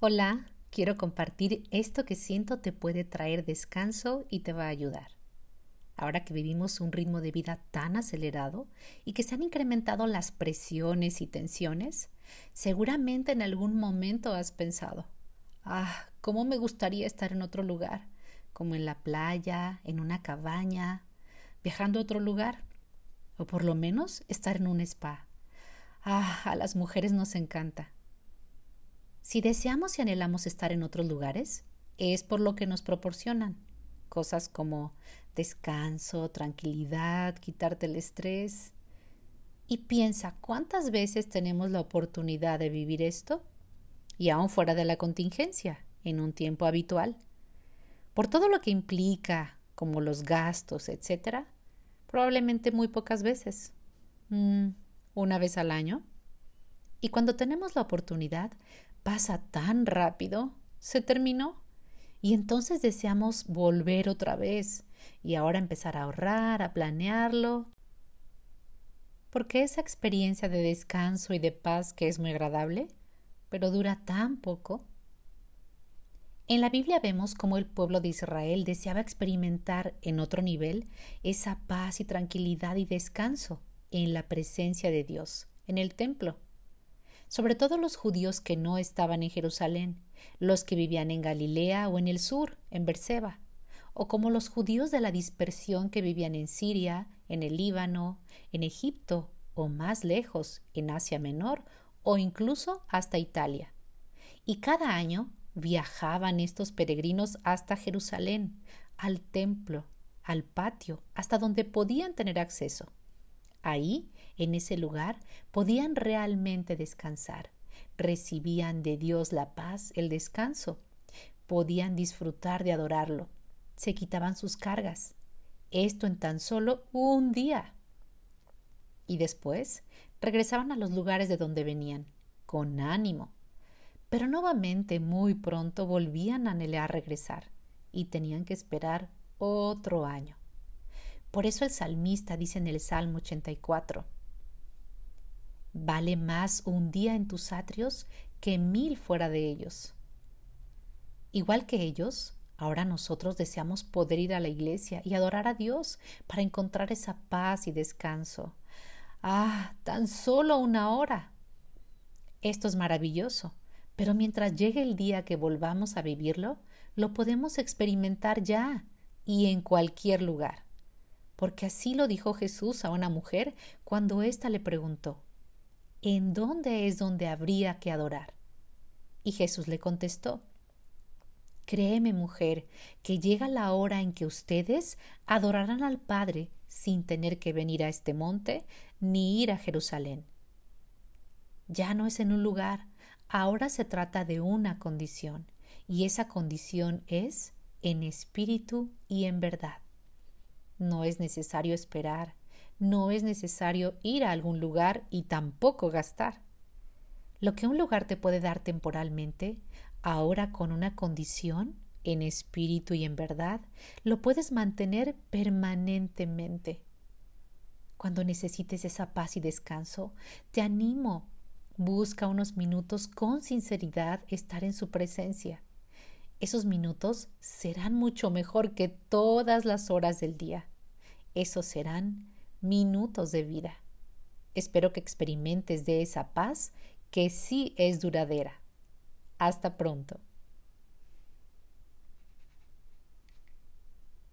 Hola, quiero compartir esto que siento te puede traer descanso y te va a ayudar. Ahora que vivimos un ritmo de vida tan acelerado y que se han incrementado las presiones y tensiones, seguramente en algún momento has pensado, ah, cómo me gustaría estar en otro lugar, como en la playa, en una cabaña, viajando a otro lugar, o por lo menos estar en un spa. Ah, a las mujeres nos encanta. Si deseamos y anhelamos estar en otros lugares, es por lo que nos proporcionan. Cosas como descanso, tranquilidad, quitarte el estrés. Y piensa cuántas veces tenemos la oportunidad de vivir esto, y aún fuera de la contingencia, en un tiempo habitual. Por todo lo que implica, como los gastos, etc., probablemente muy pocas veces. Mm, una vez al año. Y cuando tenemos la oportunidad, pasa tan rápido, se terminó. Y entonces deseamos volver otra vez y ahora empezar a ahorrar, a planearlo. Porque esa experiencia de descanso y de paz que es muy agradable, pero dura tan poco. En la Biblia vemos cómo el pueblo de Israel deseaba experimentar en otro nivel esa paz y tranquilidad y descanso en la presencia de Dios, en el templo sobre todo los judíos que no estaban en Jerusalén, los que vivían en Galilea o en el sur, en Berseba, o como los judíos de la dispersión que vivían en Siria, en el Líbano, en Egipto o más lejos, en Asia Menor o incluso hasta Italia. Y cada año viajaban estos peregrinos hasta Jerusalén, al templo, al patio, hasta donde podían tener acceso. Ahí, en ese lugar, podían realmente descansar. Recibían de Dios la paz, el descanso. Podían disfrutar de adorarlo. Se quitaban sus cargas. Esto en tan solo un día. Y después regresaban a los lugares de donde venían, con ánimo. Pero nuevamente muy pronto volvían a anhelar regresar y tenían que esperar otro año. Por eso el salmista dice en el Salmo 84, Vale más un día en tus atrios que mil fuera de ellos. Igual que ellos, ahora nosotros deseamos poder ir a la iglesia y adorar a Dios para encontrar esa paz y descanso. Ah, tan solo una hora. Esto es maravilloso, pero mientras llegue el día que volvamos a vivirlo, lo podemos experimentar ya y en cualquier lugar porque así lo dijo Jesús a una mujer cuando ésta le preguntó ¿En dónde es donde habría que adorar? Y Jesús le contestó Créeme, mujer, que llega la hora en que ustedes adorarán al Padre sin tener que venir a este monte ni ir a Jerusalén. Ya no es en un lugar, ahora se trata de una condición, y esa condición es en espíritu y en verdad. No es necesario esperar, no es necesario ir a algún lugar y tampoco gastar. Lo que un lugar te puede dar temporalmente, ahora con una condición, en espíritu y en verdad, lo puedes mantener permanentemente. Cuando necesites esa paz y descanso, te animo. Busca unos minutos con sinceridad estar en su presencia esos minutos serán mucho mejor que todas las horas del día. Esos serán minutos de vida. Espero que experimentes de esa paz que sí es duradera. Hasta pronto.